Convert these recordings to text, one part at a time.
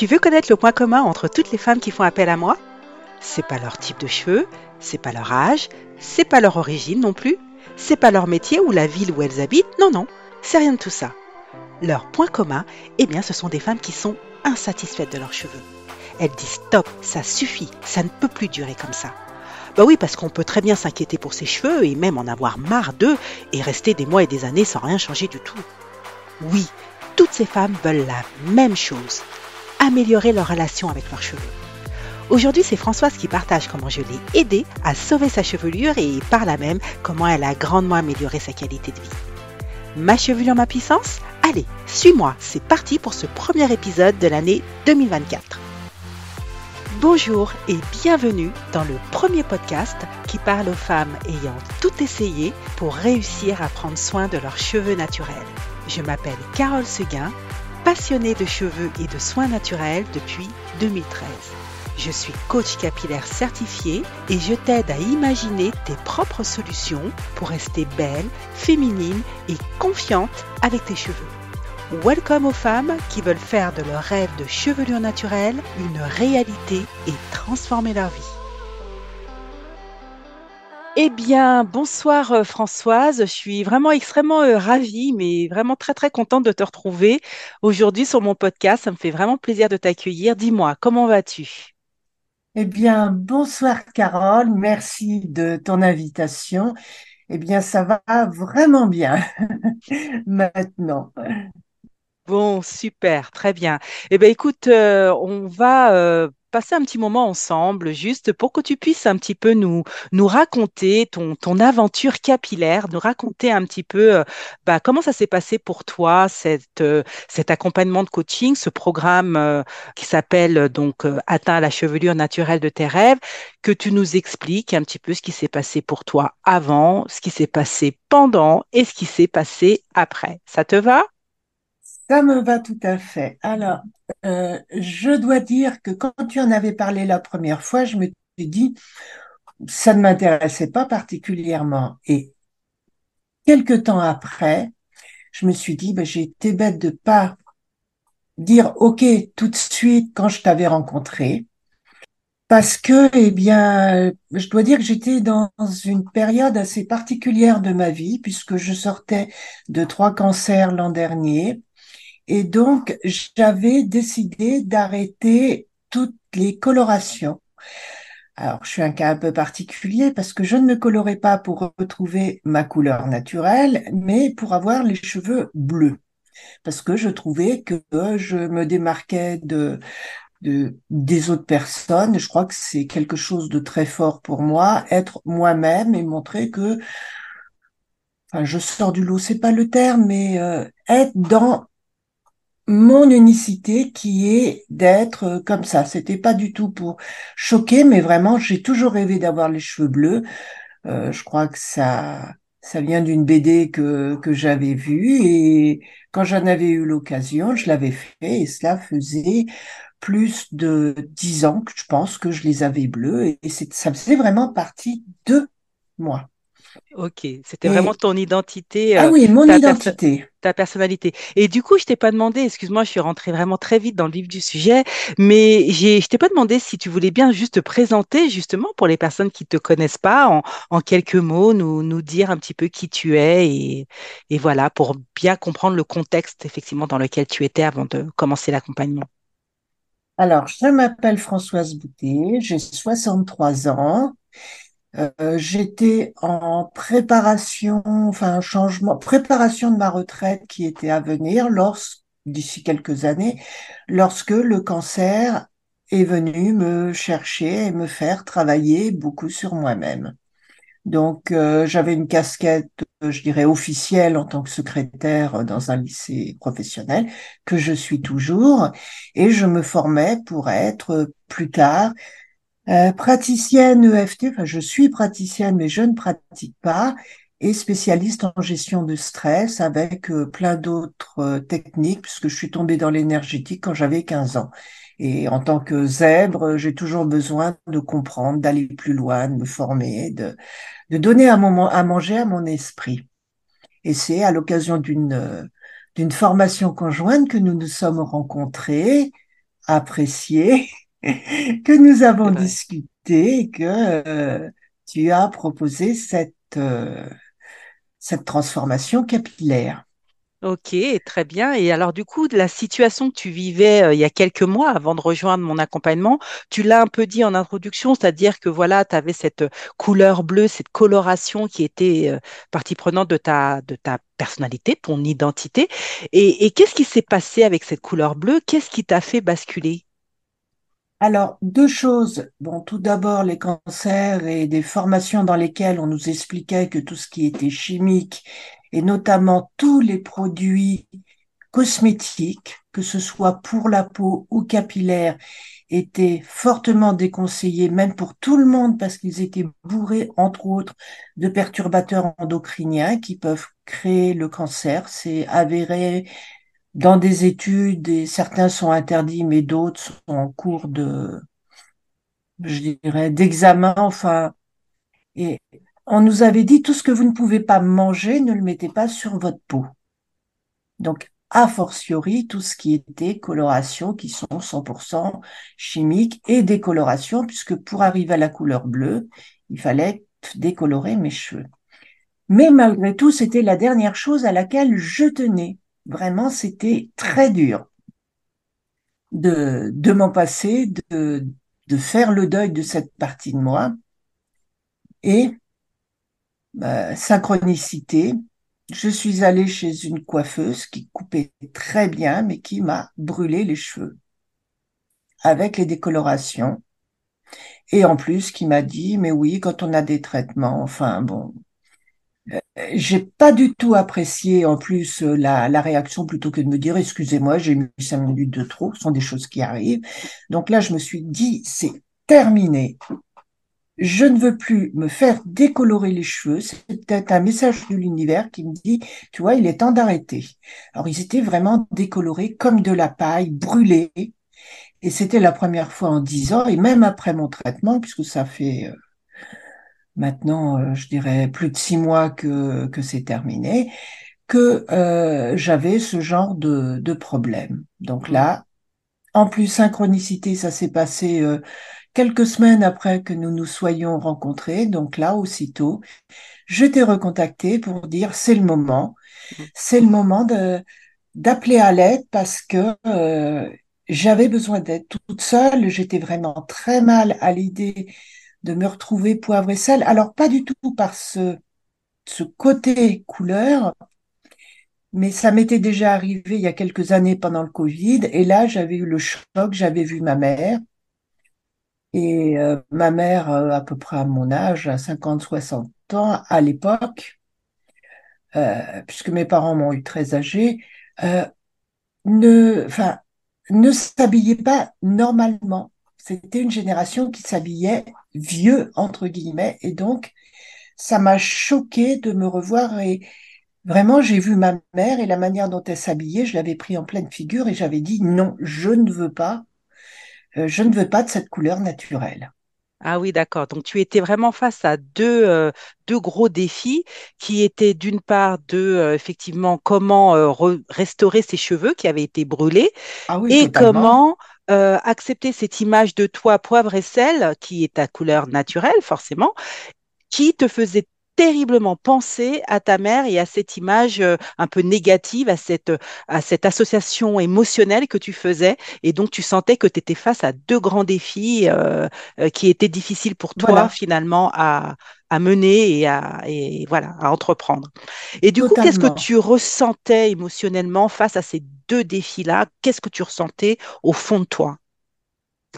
Tu veux connaître le point commun entre toutes les femmes qui font appel à moi? C'est pas leur type de cheveux, c'est pas leur âge, c'est pas leur origine non plus, c'est pas leur métier ou la ville où elles habitent, non, non, c'est rien de tout ça. Leur point commun, eh bien, ce sont des femmes qui sont insatisfaites de leurs cheveux. Elles disent stop, ça suffit, ça ne peut plus durer comme ça. Bah oui, parce qu'on peut très bien s'inquiéter pour ses cheveux et même en avoir marre d'eux et rester des mois et des années sans rien changer du tout. Oui, toutes ces femmes veulent la même chose, améliorer leur relation avec leurs cheveux. Aujourd'hui, c'est Françoise qui partage comment je l'ai aidée à sauver sa chevelure et par là même comment elle a grandement amélioré sa qualité de vie. Ma chevelure, ma puissance? Allez, suis-moi, c'est parti pour ce premier épisode de l'année 2024. Bonjour et bienvenue dans le premier podcast qui parle aux femmes ayant tout essayé pour réussir à prendre soin de leurs cheveux naturels. Je m'appelle Carole Seguin, passionnée de cheveux et de soins naturels depuis 2013. Je suis coach capillaire certifié et je t'aide à imaginer tes propres solutions pour rester belle, féminine et confiante avec tes cheveux. Welcome aux femmes qui veulent faire de leur rêve de chevelure naturelle une réalité et transformer leur vie. Eh bien, bonsoir euh, Françoise. Je suis vraiment extrêmement euh, ravie, mais vraiment très très contente de te retrouver aujourd'hui sur mon podcast. Ça me fait vraiment plaisir de t'accueillir. Dis-moi, comment vas-tu? Eh bien, bonsoir Carole, merci de ton invitation. Eh bien, ça va vraiment bien maintenant. Bon, super, très bien. Eh bien, écoute, euh, on va passer un petit moment ensemble, juste pour que tu puisses un petit peu nous, nous raconter ton, ton aventure capillaire, nous raconter un petit peu euh, bah, comment ça s'est passé pour toi, cette, euh, cet accompagnement de coaching, ce programme euh, qui s'appelle donc Atteint la chevelure naturelle de tes rêves, que tu nous expliques un petit peu ce qui s'est passé pour toi avant, ce qui s'est passé pendant et ce qui s'est passé après. Ça te va? Ça me va tout à fait. Alors, euh, je dois dire que quand tu en avais parlé la première fois, je me suis dit, ça ne m'intéressait pas particulièrement. Et quelque temps après, je me suis dit, ben, j'ai été bête de pas dire OK tout de suite quand je t'avais rencontré. Parce que, eh bien, je dois dire que j'étais dans une période assez particulière de ma vie, puisque je sortais de trois cancers l'an dernier et donc, j'avais décidé d'arrêter toutes les colorations. Alors, je suis un cas un peu particulier parce que je ne me colorais pas pour retrouver ma couleur naturelle, mais pour avoir les cheveux bleus. Parce que je trouvais que je me démarquais de, de, des autres personnes. Je crois que c'est quelque chose de très fort pour moi, être moi-même et montrer que, enfin, je sors du lot, c'est pas le terme, mais euh, être dans mon unicité qui est d'être euh, comme ça. C'était pas du tout pour choquer, mais vraiment, j'ai toujours rêvé d'avoir les cheveux bleus. Euh, je crois que ça, ça vient d'une BD que, que j'avais vue et quand j'en avais eu l'occasion, je l'avais fait et cela faisait plus de dix ans que je pense que je les avais bleus et ça faisait vraiment partie de moi. Ok, c'était vraiment ton identité. Ah euh, oui, mon identité. ta personnalité. Et du coup, je t'ai pas demandé, excuse-moi, je suis rentrée vraiment très vite dans le vif du sujet, mais je t'ai pas demandé si tu voulais bien juste te présenter, justement, pour les personnes qui te connaissent pas, en, en quelques mots, nous, nous dire un petit peu qui tu es et, et voilà, pour bien comprendre le contexte, effectivement, dans lequel tu étais avant de commencer l'accompagnement. Alors, je m'appelle Françoise Boutet, j'ai 63 ans. Euh, j'étais en préparation, enfin changement, préparation de ma retraite qui était à venir lorsque, d'ici quelques années, lorsque le cancer est venu me chercher et me faire travailler beaucoup sur moi-même. Donc euh, j'avais une casquette, je dirais officielle en tant que secrétaire dans un lycée professionnel que je suis toujours, et je me formais pour être plus tard euh, praticienne EFT, enfin je suis praticienne mais je ne pratique pas, et spécialiste en gestion de stress avec euh, plein d'autres euh, techniques puisque je suis tombée dans l'énergétique quand j'avais 15 ans. Et en tant que zèbre, j'ai toujours besoin de comprendre, d'aller plus loin, de me former, de, de donner un moment à manger à mon esprit. Et c'est à l'occasion d'une d'une formation conjointe que nous nous sommes rencontrés apprécié que nous avons discuté et que euh, tu as proposé cette, euh, cette transformation capillaire. Ok, très bien. Et alors du coup, la situation que tu vivais euh, il y a quelques mois avant de rejoindre mon accompagnement, tu l'as un peu dit en introduction, c'est-à-dire que voilà, tu avais cette couleur bleue, cette coloration qui était euh, partie prenante de ta, de ta personnalité, ton identité. Et, et qu'est-ce qui s'est passé avec cette couleur bleue? Qu'est-ce qui t'a fait basculer? Alors, deux choses. Bon, tout d'abord, les cancers et des formations dans lesquelles on nous expliquait que tout ce qui était chimique, et notamment tous les produits cosmétiques, que ce soit pour la peau ou capillaire, étaient fortement déconseillés, même pour tout le monde, parce qu'ils étaient bourrés, entre autres, de perturbateurs endocriniens qui peuvent créer le cancer. C'est avéré dans des études et certains sont interdits, mais d'autres sont en cours de, je dirais, d'examen. Enfin, et on nous avait dit tout ce que vous ne pouvez pas manger, ne le mettez pas sur votre peau. Donc, a fortiori, tout ce qui était coloration, qui sont 100% chimiques et décoloration, puisque pour arriver à la couleur bleue, il fallait décolorer mes cheveux. Mais malgré tout, c'était la dernière chose à laquelle je tenais. Vraiment, c'était très dur de, de m'en passer, de, de faire le deuil de cette partie de moi. Et bah, synchronicité, je suis allée chez une coiffeuse qui coupait très bien, mais qui m'a brûlé les cheveux avec les décolorations. Et en plus, qui m'a dit, mais oui, quand on a des traitements, enfin bon, j'ai pas du tout apprécié en plus euh, la, la réaction plutôt que de me dire excusez-moi, j'ai mis cinq minutes de trop, ce sont des choses qui arrivent. Donc là, je me suis dit c'est terminé. Je ne veux plus me faire décolorer les cheveux. C'est peut-être un message de l'univers qui me dit, tu vois, il est temps d'arrêter. Alors ils étaient vraiment décolorés comme de la paille, brûlés. Et c'était la première fois en dix ans, et même après mon traitement, puisque ça fait euh, maintenant, euh, je dirais, plus de six mois que, que c'est terminé, que euh, j'avais ce genre de, de problème. Donc là, en plus, synchronicité, ça s'est passé euh, quelques semaines après que nous nous soyons rencontrés. Donc là, aussitôt, je t'ai recontacté pour dire c'est le moment, c'est le moment de d'appeler à l'aide parce que euh, j'avais besoin d'aide toute seule. J'étais vraiment très mal à l'idée de me retrouver poivre et sel. Alors pas du tout par ce, ce côté couleur, mais ça m'était déjà arrivé il y a quelques années pendant le Covid. Et là, j'avais eu le choc, j'avais vu ma mère. Et euh, ma mère, euh, à peu près à mon âge, à 50-60 ans, à l'époque, euh, puisque mes parents m'ont eu très âgée, euh, ne, enfin, ne s'habillait pas normalement. C'était une génération qui s'habillait vieux, entre guillemets, et donc ça m'a choqué de me revoir et vraiment j'ai vu ma mère et la manière dont elle s'habillait, je l'avais pris en pleine figure et j'avais dit non, je ne veux pas, euh, je ne veux pas de cette couleur naturelle. Ah oui, d'accord. Donc tu étais vraiment face à deux, euh, deux gros défis qui étaient d'une part de euh, effectivement comment euh, re- restaurer ses cheveux qui avaient été brûlés Ah oui, et totalement. comment euh, accepter cette image de toi poivre et sel qui est ta couleur naturelle forcément qui te faisait terriblement penser à ta mère et à cette image euh, un peu négative, à cette, à cette association émotionnelle que tu faisais. Et donc, tu sentais que tu étais face à deux grands défis euh, euh, qui étaient difficiles pour toi, Voilà, finalement, à, à mener et à, et voilà, à entreprendre. Et du coup, qu'est-ce que tu ressentais émotionnellement face à ces deux défis-là? Qu'est-ce que tu ressentais au fond de toi?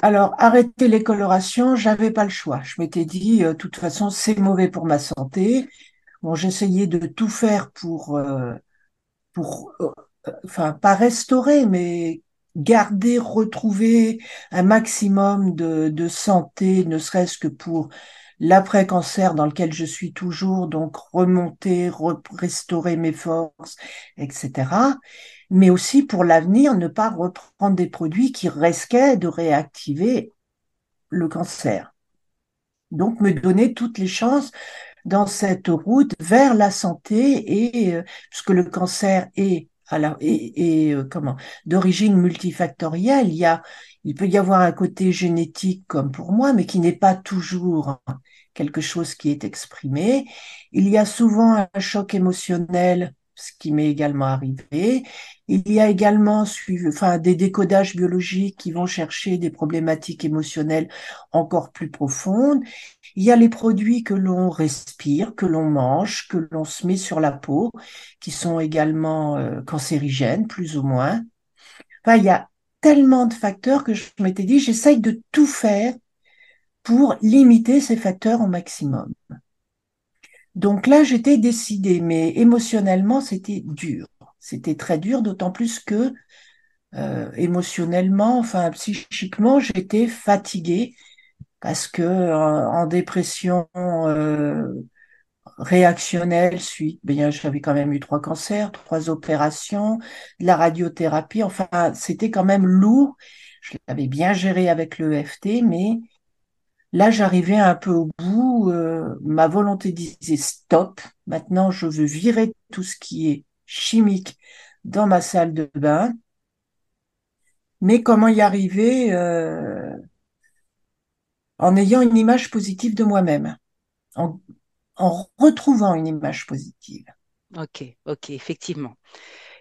Alors, arrêter les colorations, j'avais pas le choix. Je m'étais dit, euh, de toute façon, c'est mauvais pour ma santé. Bon, j'essayais de tout faire pour, euh, pour, euh, euh, enfin, pas restaurer, mais garder, retrouver un maximum de, de santé, ne serait-ce que pour l'après-cancer dans lequel je suis toujours, donc remonter, re- restaurer mes forces, etc. Mais aussi pour l'avenir, ne pas reprendre des produits qui risquaient de réactiver le cancer. Donc, me donner toutes les chances dans cette route vers la santé et euh, puisque le cancer est alors, et, et euh, comment d'origine multifactorielle. Il y a, il peut y avoir un côté génétique comme pour moi, mais qui n'est pas toujours quelque chose qui est exprimé. Il y a souvent un choc émotionnel, ce qui m'est également arrivé. Il y a également enfin, des décodages biologiques qui vont chercher des problématiques émotionnelles encore plus profondes. Il y a les produits que l'on respire, que l'on mange, que l'on se met sur la peau, qui sont également euh, cancérigènes, plus ou moins. Enfin, il y a tellement de facteurs que je m'étais dit, j'essaye de tout faire pour limiter ces facteurs au maximum. Donc là, j'étais décidée, mais émotionnellement, c'était dur. C'était très dur, d'autant plus que euh, émotionnellement, enfin psychiquement, j'étais fatiguée parce que en, dépression euh, réactionnelle suite, bien j'avais quand même eu trois cancers, trois opérations, de la radiothérapie, enfin c'était quand même lourd. Je l'avais bien géré avec le FT, mais Là, j'arrivais un peu au bout. Euh, ma volonté disait stop. Maintenant, je veux virer tout ce qui est chimique dans ma salle de bain. Mais comment y arriver euh, en ayant une image positive de moi-même, en, en, retrouvant une image positive? Ok, ok, effectivement.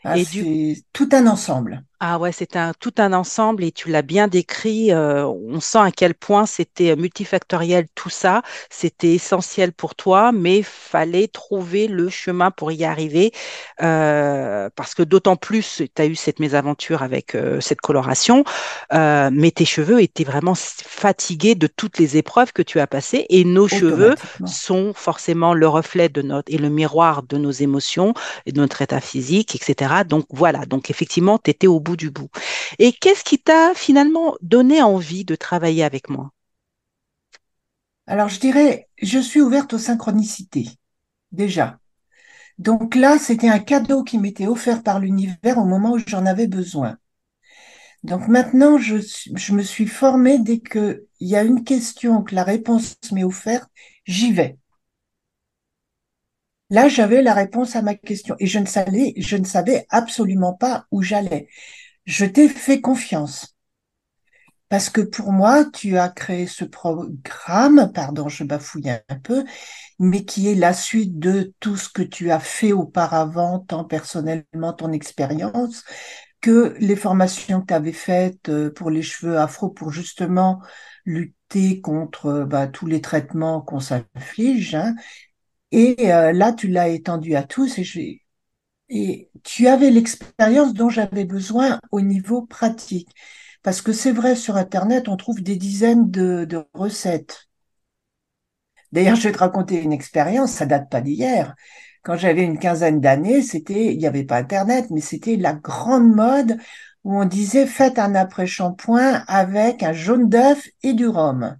Ah, c'est tout un ensemble. Ah ouais, c'est un, tout un ensemble et tu l'as bien décrit. Euh, on sent à quel point c'était multifactoriel tout ça. C'était essentiel pour toi, mais fallait trouver le chemin pour y arriver. Euh, parce que d'autant plus, tu as eu cette mésaventure avec euh, cette coloration, mais tes cheveux étaient vraiment fatigués de toutes les épreuves que tu as passées. Et nos cheveux sont forcément le reflet de notre et le miroir de nos émotions et de notre état physique, etc. Donc voilà, donc effectivement, tu étais au bout du bout. Et qu'est-ce qui t'a finalement donné envie de travailler avec moi? Alors, je dirais, je suis ouverte aux synchronicités, déjà. Donc là, c'était un cadeau qui m'était offert par l'univers au moment où j'en avais besoin. Donc maintenant, je, me suis formée dès qu'il y a une question que la réponse m'est offerte, j'y vais. Là, j'avais la réponse à ma question et je ne savais absolument pas où j'allais je t'ai fait confiance. Parce que pour moi, tu as créé ce programme, pardon, je bafouille un peu, mais qui est la suite de tout ce que tu as fait auparavant, tant personnellement, ton expérience, que les formations que tu avais faites euh, pour les cheveux afro pour justement lutter contre euh, bah, tous les traitements qu'on s'inflige. Hein. Et euh, là, tu l'as étendu à tous et et tu avais l'expérience dont j'avais besoin au niveau pratique. Parce que c'est vrai, sur Internet, on trouve des dizaines de, recettes. D'ailleurs, je vais te raconter une expérience, ça date pas d'hier. Quand j'avais une quinzaine d'années, c'était, il n'y avait pas Internet, mais c'était la grande mode où on disait faites un après-shampoing avec un jaune d'œuf et du rhum.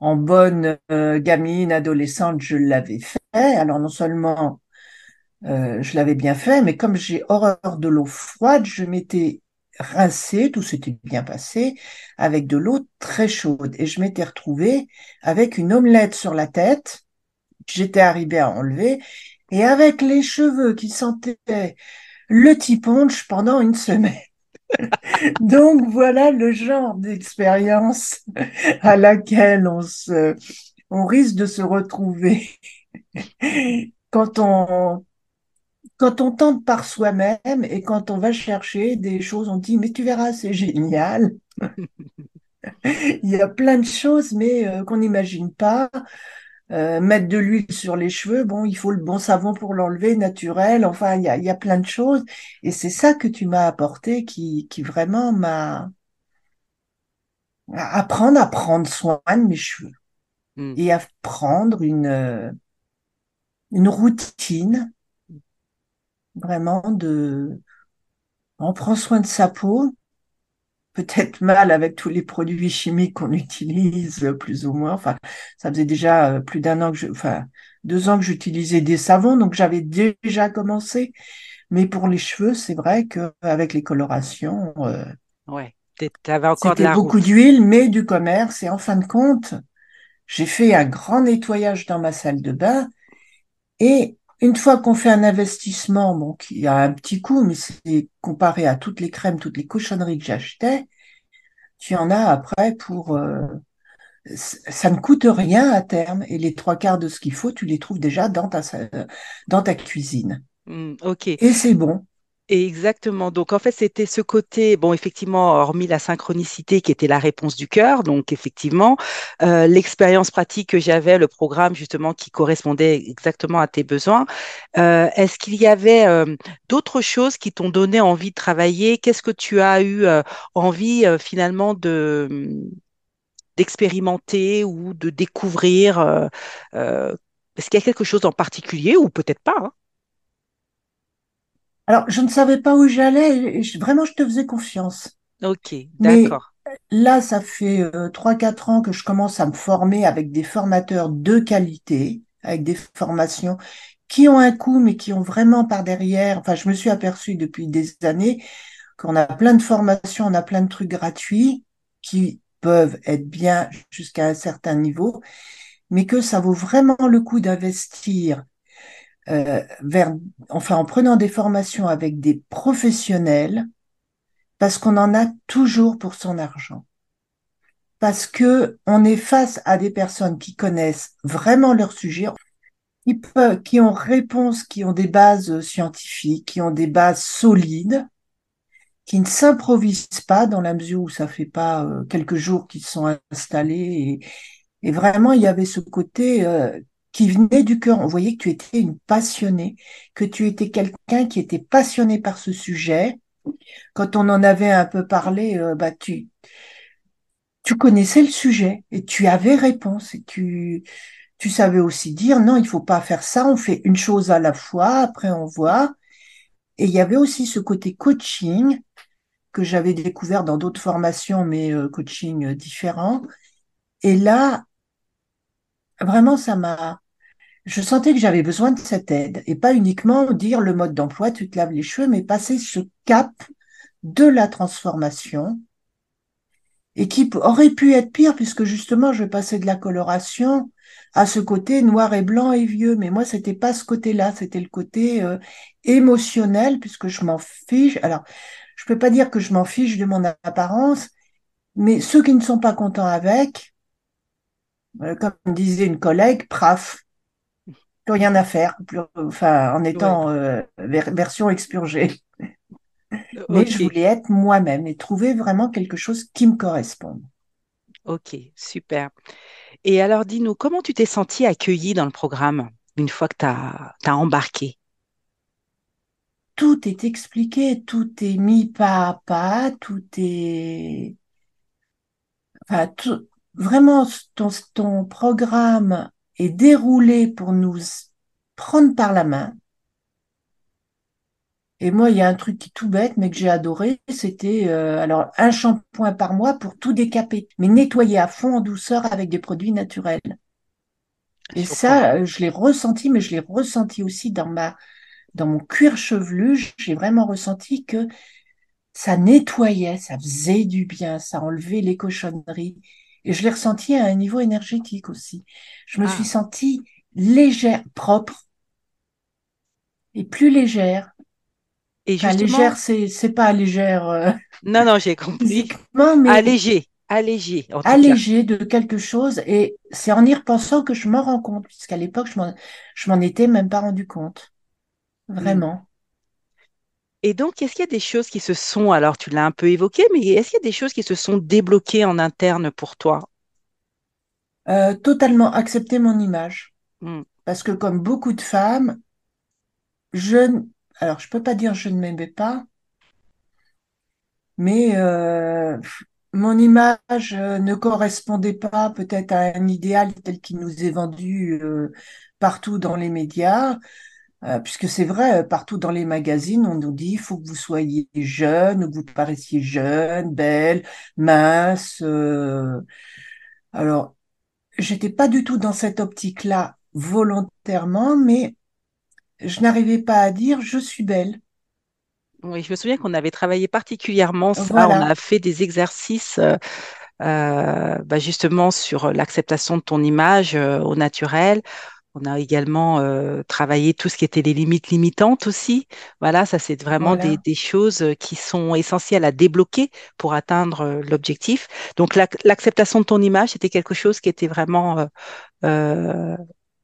En bonne euh, gamine, adolescente, je l'avais fait. Alors non seulement euh, je l'avais bien fait, mais comme j'ai horreur de l'eau froide, je m'étais rincé, tout s'était bien passé, avec de l'eau très chaude. Et je m'étais retrouvée avec une omelette sur la tête, j'étais arrivée à enlever, et avec les cheveux qui sentaient le tiponche pendant une semaine. Donc voilà le genre d'expérience à laquelle on se, on risque de se retrouver quand on, quand on tente par soi-même et quand on va chercher des choses, on dit, mais tu verras, c'est génial. il y a plein de choses, mais euh, qu'on n'imagine pas. Euh, mettre de l'huile sur les cheveux, bon, il faut le bon savon pour l'enlever, naturel. Enfin, il y a, y a plein de choses. Et c'est ça que tu m'as apporté qui, qui vraiment m'a apprendre à prendre soin de mes cheveux hmm. et à prendre une, une routine vraiment de, on prend soin de sa peau, peut-être mal avec tous les produits chimiques qu'on utilise, plus ou moins. Enfin, ça faisait déjà euh, plus d'un an que je, enfin, deux ans que j'utilisais des savons, donc j'avais déjà commencé. Mais pour les cheveux, c'est vrai qu'avec les colorations, euh, ouais, t'avais encore de beaucoup d'huile, mais du commerce. Et en fin de compte, j'ai fait un grand nettoyage dans ma salle de bain et une fois qu'on fait un investissement, bon, qui a un petit coût, mais c'est comparé à toutes les crèmes, toutes les cochonneries que j'achetais, tu en as après pour, euh, ça ne coûte rien à terme et les trois quarts de ce qu'il faut, tu les trouves déjà dans ta, dans ta cuisine. Ok. Et c'est bon. Exactement. Donc, en fait, c'était ce côté, bon, effectivement, hormis la synchronicité qui était la réponse du cœur, donc effectivement, euh, l'expérience pratique que j'avais, le programme justement qui correspondait exactement à tes besoins. Euh, est-ce qu'il y avait euh, d'autres choses qui t'ont donné envie de travailler? Qu'est-ce que tu as eu envie finalement de d'expérimenter ou de découvrir? est-ce qu'il y a quelque chose en particulier ou peut-être pas? hein? Alors, je ne savais pas où j'allais je- vraiment, je te faisais confiance. Ok, d'accord. là, ça fait euh, 3-4 ans que je commence à me former avec des formateurs de qualité, avec des formations qui ont un coût, mais qui ont vraiment par derrière, enfin, je me suis aperçue depuis des années qu'on a plein de formations, on a plein de trucs gratuits qui peuvent être bien jusqu'à un certain niveau, mais que ça vaut vraiment le coup d'investir euh, vers, enfin, en prenant des formations avec des professionnels, parce qu'on en a toujours pour son argent. Parce que on est face à des personnes qui connaissent vraiment leur sujet, qui, peuvent, qui ont réponse, qui ont des bases scientifiques, qui ont des bases solides, qui ne s'improvisent pas dans la mesure où ça fait pas euh, quelques jours qu'ils sont installés. Et, vraiment, il y avait ce côté euh, qui venait du cœur. On voyait que tu étais une passionnée, que tu étais quelqu'un qui était passionné par ce sujet. Quand on en avait un peu parlé, euh, bah tu tu connaissais le sujet et tu avais réponse et tu tu savais aussi dire non, il faut pas faire ça, on fait une chose à la fois, après on voit. Et il y avait aussi ce côté coaching que j'avais découvert dans d'autres formations, mais euh, coaching différent. Et là, vraiment, ça m'a, je sentais que j'avais besoin de cette aide et pas uniquement dire le mode d'emploi, tu te laves les cheveux, mais passer ce cap de la transformation et qui aurait pu être pire puisque justement je passais de la coloration à ce côté noir et blanc et vieux. Mais moi, c'était pas ce côté-là, c'était le côté euh, émotionnel puisque je m'en fiche. Alors, je peux pas dire que je m'en fiche de mon apparence, mais ceux qui ne sont pas contents avec, euh, comme disait une collègue, praf, plus rien à faire, plus, enfin, en étant euh, version expurgée. Mais je voulais être moi-même et trouver vraiment quelque chose qui me corresponde. ok, super. Et alors, dis-nous, comment tu t'es sentie accueillie dans le programme une fois que tu as, embarqué? Tout est expliqué, tout est mis pas à pas, tout est... Enfin, tout... Vraiment, ton, ton programme est déroulé pour nous prendre par la main. Et moi, il y a un truc qui est tout bête, mais que j'ai adoré, c'était euh, alors un shampoing par mois pour tout décaper, mais nettoyer à fond en douceur avec des produits naturels. Et Je ça, euh, je l'ai ressenti, mais je l'ai ressenti aussi dans ma, dans mon cuir chevelu. J'ai vraiment ressenti que ça nettoyait, ça faisait du bien, ça enlevait les cochonneries. Et je l'ai ressenti à un niveau énergétique aussi. Je me suis Ah, sentie légère, propre et plus légère. et Enfin, légère, justement, c'est c'est pas légère euh, non, non, j'ai compris. physiquement, mais Allégé, allégé, en tout cas. allégée de quelque chose. Et c'est en y repensant que je m'en rends compte, puisqu'à l'époque, je m'en je m'en étais même pas rendu compte. Vraiment. Et donc, est-ce qu'il y a des choses qui se sont, alors tu l'as un peu évoqué, mais est-ce qu'il y a des choses qui se sont débloquées en interne pour toi? Euh, totalement accepter mon image. Hmm. Parce que comme beaucoup de femmes, je, alors je peux pas dire je ne m'aimais pas, mais euh, mon image euh, ne correspondait pas peut-être à un idéal tel qu'il nous est vendu euh, partout dans les médias, euh, puisque c'est vrai, euh, partout dans les magazines, on nous dit il faut que vous soyez jeune, ou que vous paraissiez jeune, belle, mince. euh. Alors, j'étais pas du tout dans cette optique-là volontairement, mais je n'arrivais pas à dire je suis belle. Oui, je me souviens qu'on avait travaillé particulièrement ça. On a fait des exercices euh, euh, bah, justement sur l'acceptation de ton image euh, au naturel. On a également euh, travaillé tout ce qui était les limites limitantes aussi. Voilà, ça c'est vraiment des, Voilà. des choses qui sont essentielles à débloquer pour atteindre euh, l'objectif. Donc l'ac- l'acceptation de ton image, c'était quelque chose qui était vraiment euh, euh,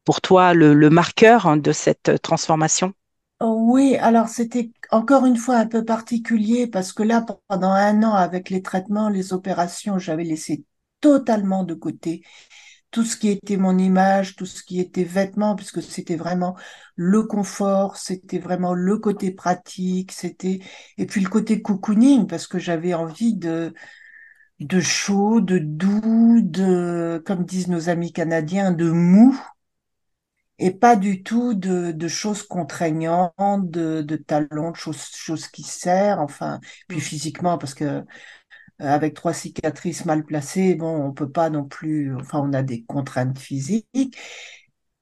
pour toi le, le marqueur hein, de cette transformation. Oh Oui, alors c'était encore une fois un peu particulier parce que là, pendant un an, avec les traitements, les opérations, j'avais laissé totalement de côté tout ce qui était mon image, tout ce qui était vêtements, puisque c'était vraiment le confort, c'était vraiment le côté pratique, c'était et puis le côté cocooning parce que j'avais envie de de chaud, de doux, de comme disent nos amis canadiens, de mou et pas du tout de, de choses contraignantes, de, de talons, de choses, choses qui serrent, enfin, puis Mm. physiquement parce que avec trois cicatrices mal placées, bon, on peut pas non plus, enfin, on a des contraintes physiques.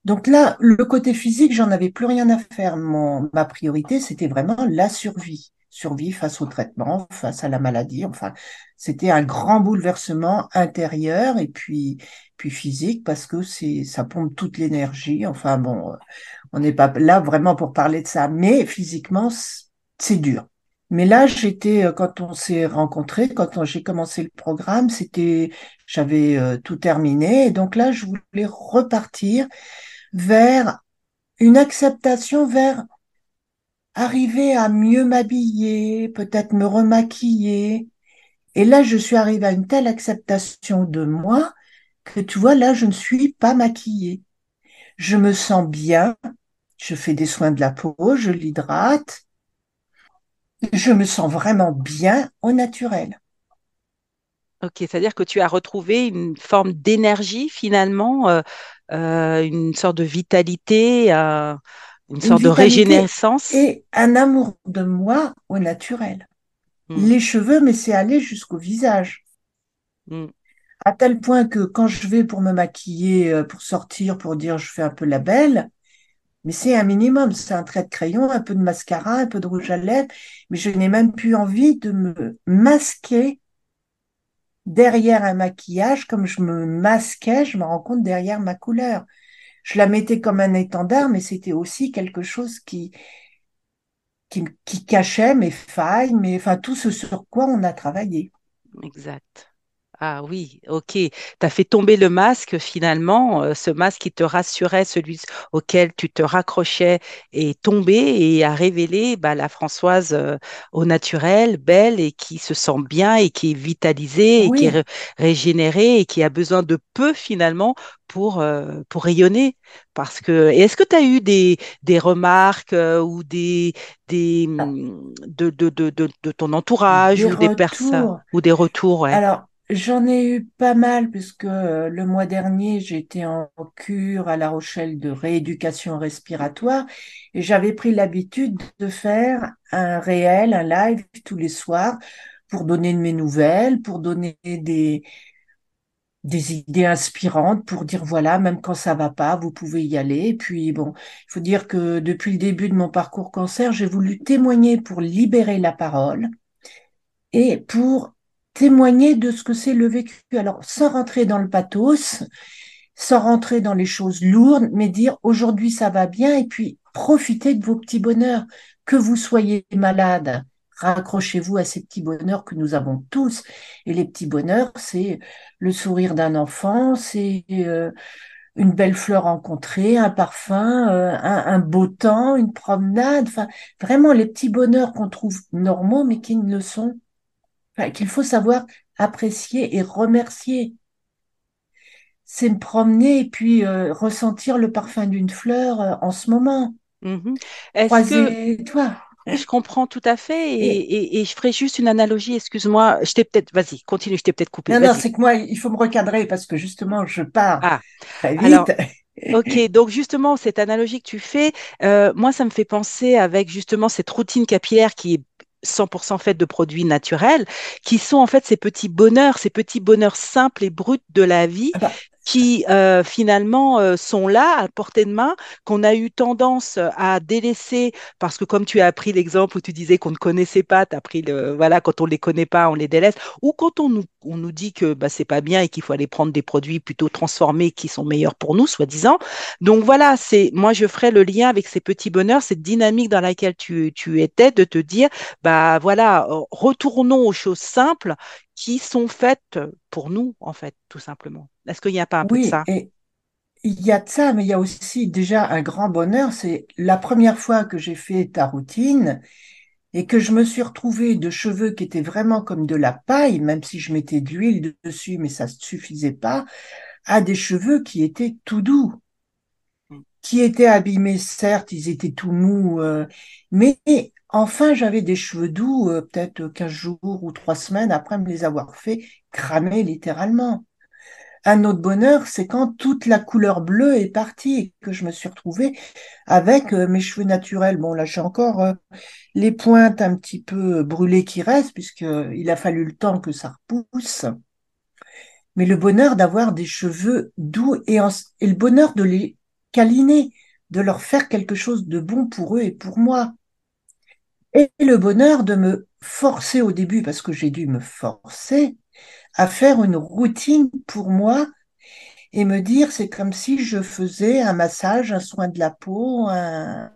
Donc là, le côté physique, j'en avais plus rien à faire. Mon, ma priorité, c'était vraiment la survie. Survie face au traitement, face à la maladie. Enfin, c'était un grand bouleversement intérieur et puis, puis physique parce que c'est, ça pompe toute l'énergie. Enfin bon, on n'est pas là vraiment pour parler de ça, mais physiquement, c'est dur. Mais là, j'étais, euh, quand on s'est rencontrés, quand j'ai commencé le programme, c'était, j'avais euh, tout terminé. Et donc là, je voulais repartir vers une acceptation, vers arriver à mieux m'habiller, peut-être me remaquiller. Et là, je suis arrivée à une telle acceptation de moi que tu vois, là, je ne suis pas maquillée. Je me sens bien, je fais des soins de la peau, je l'hydrate, je me sens vraiment bien au naturel. Ok, c'est-à-dire que tu as retrouvé une forme d'énergie finalement, euh, euh, une sorte de vitalité, euh, une Une sorte de régénérescence? et un amour de moi au naturel. Mm, Les cheveux, mais c'est aller jusqu'au visage. mm, À tel point que quand je vais pour me maquiller, pour sortir, pour dire je fais un peu la belle, mais c'est un minimum, c'est un trait de crayon, un peu de mascara, un peu de rouge à lèvres, mais je n'ai même plus envie de me masquer derrière un maquillage comme je me masquais, je me rends compte derrière ma couleur. Je la mettais comme un étendard, mais c'était aussi quelque chose qui, qui, qui cachait mes failles, mais enfin tout ce sur quoi on a travaillé. exact. Ah oui, ok. Tu as fait tomber le masque finalement, euh, ce masque qui te rassurait, celui auquel tu te raccrochais est tombé et a révélé bah, la Françoise euh, au naturel, belle et qui se sent bien et qui est vitalisée et qui est régénérée et qui a besoin de peu finalement pour, euh, pour rayonner. Parce que, est-ce que tu as eu des, des remarques ou des, des, hum, de, de, de, de, de ton entourage des ou des personnes ou des retours, ouais? Alors, j'en ai eu pas mal puisque euh, le mois dernier, j'étais en cure à La Rochelle de rééducation respiratoire et j'avais pris l'habitude de faire un réel, un live tous les soirs pour donner de mes nouvelles, pour donner des, des idées inspirantes, pour dire voilà, même quand ça va pas, vous pouvez y aller. Et puis bon, il faut dire que depuis le début de mon parcours cancer, j'ai voulu témoigner pour libérer la parole et pour témoigner de ce que c'est le vécu. Alors, sans rentrer dans le pathos, sans rentrer dans les choses lourdes, mais dire aujourd'hui ça va bien et puis profitez de vos petits bonheurs. Que vous soyez malade, raccrochez-vous à ces petits bonheurs que nous avons tous. Et les petits bonheurs, c'est le sourire d'un enfant, c'est euh, une belle fleur rencontrée, un parfum, euh, un, beau temps, une promenade. Enfin, vraiment les petits bonheurs qu'on trouve normaux, mais qui ne le sont qu'il faut savoir apprécier et remercier. C'est me promener et puis euh, ressentir le parfum d'une fleur euh, en ce moment. Mhm. Est-ce que Croiser toi. je comprends tout à fait et, Et et- et je ferai juste une analogie, excuse-moi, je t'ai peut-être, vas-y, continue, je t'ai peut-être coupé, non, non, c'est que moi, il faut me recadrer parce que justement, je pars Ah, très vite. alors, ok, donc justement, cette analogie que tu fais, euh, moi, ça me fait penser avec justement cette routine capillaire qui est 100% faite de produits naturels, qui sont en fait ces petits bonheurs, ces petits bonheurs simples et bruts de la vie Ah bah, qui euh, finalement euh, sont là à portée de main, qu'on a eu tendance à délaisser parce que comme tu as pris l'exemple où tu disais qu'on ne connaissait pas, tu as pris le voilà, quand on ne les connaît pas, on les délaisse, ou quand on nous, on nous dit que bah, c'est pas bien et qu'il faut aller prendre des produits plutôt transformés qui sont meilleurs pour nous, soi-disant. Donc voilà, c'est moi je ferai le lien avec ces petits bonheurs, cette dynamique dans laquelle tu, tu étais, de te dire, bah voilà, euh, retournons aux choses simples qui sont faites pour nous, en fait, tout simplement. Est-ce qu'il n'y a pas un peu de Oui, ça? et il y a de ça, mais il y a aussi déjà un grand bonheur. C'est la première fois que j'ai fait ta routine et que je me suis retrouvée de cheveux qui étaient vraiment comme de la paille, même si je mettais de l'huile dessus, mais ça ne suffisait pas, à des cheveux qui étaient tout doux. Qui étaient abîmés, certes, ils étaient tout mous, euh, mais enfin j'avais des cheveux doux, euh, peut-être 15 jours ou trois semaines après me les avoir fait cramer littéralement. Un autre bonheur, c'est quand toute la couleur bleue est partie et que je me suis retrouvée avec euh, mes cheveux naturels. Bon, là, j'ai encore euh, les pointes un petit peu brûlées qui restent, puisqu'il a fallu le temps que ça repousse. Mais le bonheur d'avoir des cheveux doux et le bonheur de les câliner, de leur faire quelque chose de bon pour eux et pour moi. Et le bonheur de me forcer au début, parce que j'ai dû me forcer, à faire une routine pour moi et me dire c'est comme si je faisais un massage, un soin de la peau, un-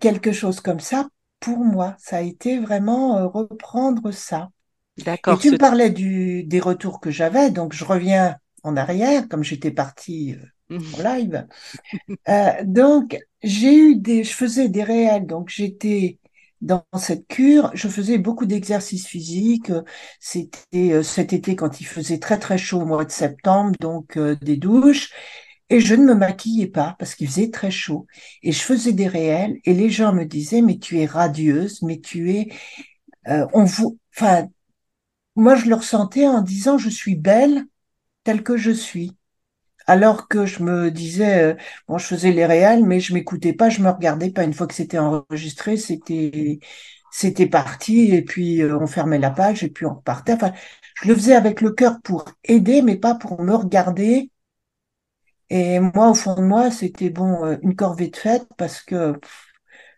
quelque chose comme ça pour moi. Ça a été vraiment euh, reprendre ça. Et D'accord, tu ce... me parlais du, des retours que j'avais, donc je reviens en arrière, comme j'étais partie euh, live. Euh, donc, j'ai eu des, je faisais des réels, donc j'étais dans cette cure, je faisais beaucoup d'exercices physiques. C'était euh, cet été quand il faisait très très chaud au mois de septembre, donc euh, des douches. Et je ne me maquillais pas parce qu'il faisait très chaud. Et je faisais des réels et les gens me disaient, mais tu es radieuse, mais tu es, on vous, enfin, moi je le ressentais en disant, je suis belle telle que je suis. Alors que je me disais, euh, bon, je faisais les réels, mais je m'écoutais pas, je me regardais pas. Une fois que c'était enregistré, c'était, c'était parti, et puis euh, on fermait la page, et puis on repartait. Enfin, je le faisais avec le cœur pour aider, mais pas pour me regarder. Et moi, au fond de moi, c'était bon, euh, une corvée de fête, parce que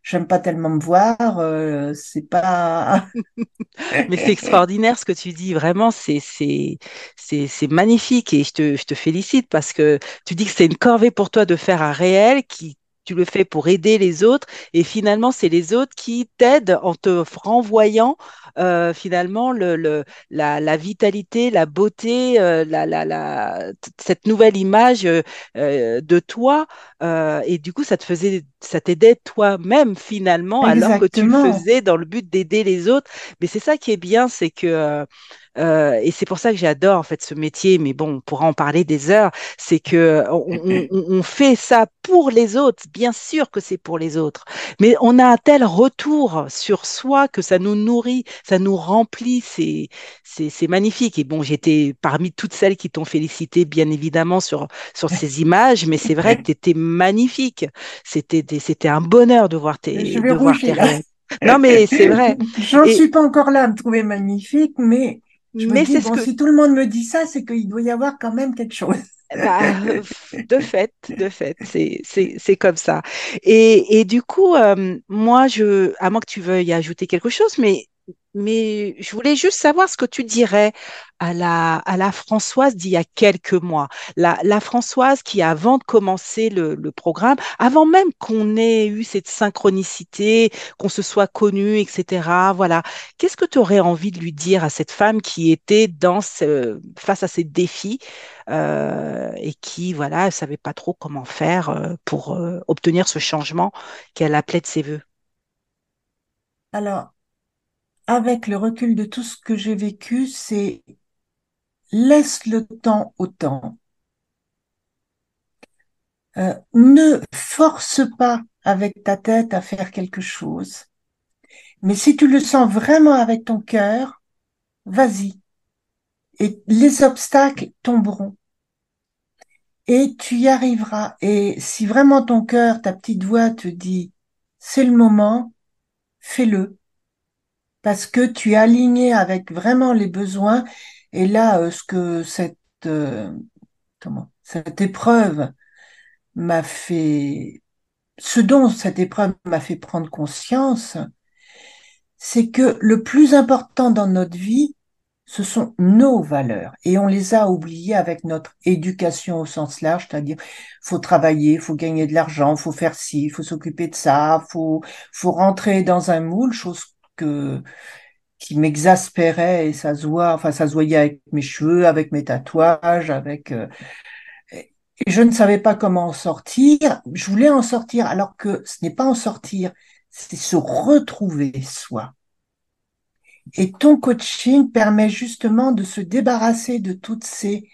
j'aime pas tellement me voir, euh, c'est pas. Mais c'est extraordinaire ce que tu dis, vraiment, c'est c'est magnifique et je te je te félicite parce que tu dis que c'est une corvée pour toi de faire un réel qui tu le fais pour aider les autres et finalement c'est les autres qui t'aident en te renvoyant euh, finalement le, le la, la vitalité, la beauté, euh, la, la, la cette nouvelle image euh, de toi euh, et du coup ça te faisait ça t'aidait toi-même finalement alors que tu le faisais dans le but d'aider les autres. Mais c'est ça qui est bien, c'est que, euh, et c'est pour ça que j'adore en fait ce métier, mais bon, on pourra en parler des heures, c'est que on, on- on fait ça pour les autres, bien sûr que c'est pour les autres, mais on a un tel retour sur soi que ça nous nourrit, ça nous remplit, c'est, c'est, c'est magnifique. Et bon, j'étais parmi toutes celles qui t'ont félicité, bien évidemment, sur, sur ces images, mais c'est vrai que tu étais magnifique. C'était c'était un bonheur de voir Je tes, vais de voir tes. Non, mais c'est vrai. J'en suis pas encore là à me trouver magnifique, mais je mais c'est bon, que, si tout le monde me dit ça, c'est qu'il doit y avoir quand même quelque chose. bah, euh, de fait, de fait, c'est comme ça. Et, et du coup, euh, moi, je, à moins que tu veuilles ajouter quelque chose, mais, mais je voulais juste savoir ce que tu dirais à la, à la Françoise d'il y a quelques mois. La, la Françoise qui, avant de commencer le, le programme, avant même qu'on ait eu cette synchronicité, qu'on se soit connus, etc., voilà. Qu'est-ce que tu aurais envie de lui dire à cette femme qui était dans ce, face à ces défis? euh, et qui, voilà, ne savait pas trop comment faire euh, pour euh, obtenir ce changement qu'elle appelait de ses voeux? Alors, avec le recul de tout ce que j'ai vécu, c'est laisse le temps au temps. Euh, ne force pas avec ta tête à faire quelque chose. Mais si tu le sens vraiment avec ton cœur, vas-y. Et les obstacles tomberont. Et tu y arriveras. Et si vraiment ton cœur, ta petite voix te dit, c'est le moment, fais-le. Parce que tu es aligné avec vraiment les besoins. Et là, euh, ce que cette euh, comment, cette épreuve m'a fait, ce dont cette épreuve m'a fait prendre conscience, c'est que le plus important dans notre vie, ce sont nos valeurs et on les a oubliées avec notre éducation au sens large, c'est-à-dire faut travailler, faut gagner de l'argent, faut faire ci, faut s'occuper de ça, faut faut rentrer dans un moule, chose qui m'exaspérait et ça se voit, enfin ça se voyait avec mes cheveux, avec mes tatouages, avec euh, et je ne savais pas comment en sortir. Je voulais en sortir alors que ce n'est pas en sortir, c'est se retrouver soi. Et ton coaching permet justement de se débarrasser de toutes ces